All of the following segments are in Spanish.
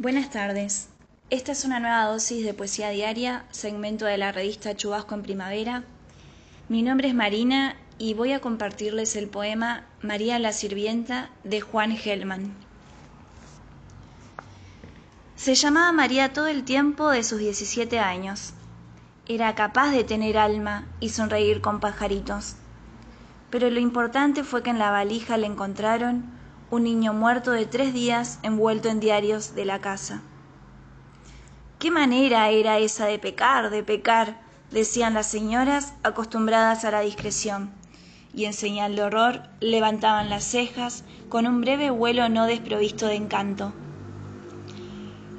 Buenas tardes. Esta es una nueva dosis de poesía diaria, segmento de la revista Chubasco en Primavera. Mi nombre es Marina y voy a compartirles el poema María la Sirvienta de Juan Gelman. Se llamaba María todo el tiempo de sus 17 años. Era capaz de tener alma y sonreír con pajaritos. Pero lo importante fue que en la valija le encontraron un niño muerto de tres días envuelto en diarios de la casa. ¿Qué manera era esa de pecar, de pecar? decían las señoras acostumbradas a la discreción, y en señal de horror levantaban las cejas con un breve vuelo no desprovisto de encanto.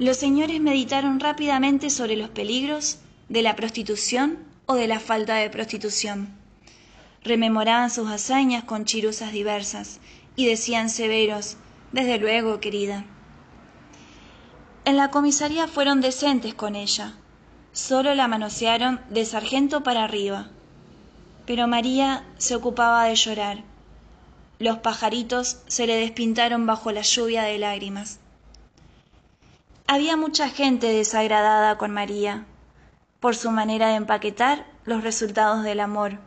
Los señores meditaron rápidamente sobre los peligros de la prostitución o de la falta de prostitución. Rememoraban sus hazañas con chiruzas diversas y decían severos, desde luego, querida. En la comisaría fueron decentes con ella, solo la manosearon de sargento para arriba. Pero María se ocupaba de llorar. Los pajaritos se le despintaron bajo la lluvia de lágrimas. Había mucha gente desagradada con María por su manera de empaquetar los resultados del amor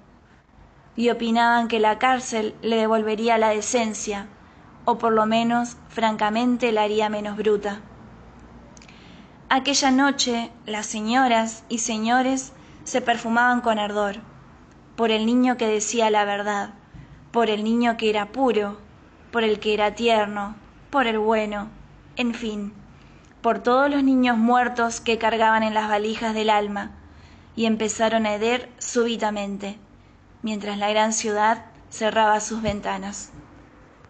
y opinaban que la cárcel le devolvería la decencia, o por lo menos, francamente, la haría menos bruta. Aquella noche las señoras y señores se perfumaban con ardor, por el niño que decía la verdad, por el niño que era puro, por el que era tierno, por el bueno, en fin, por todos los niños muertos que cargaban en las valijas del alma, y empezaron a heder súbitamente mientras la gran ciudad cerraba sus ventanas.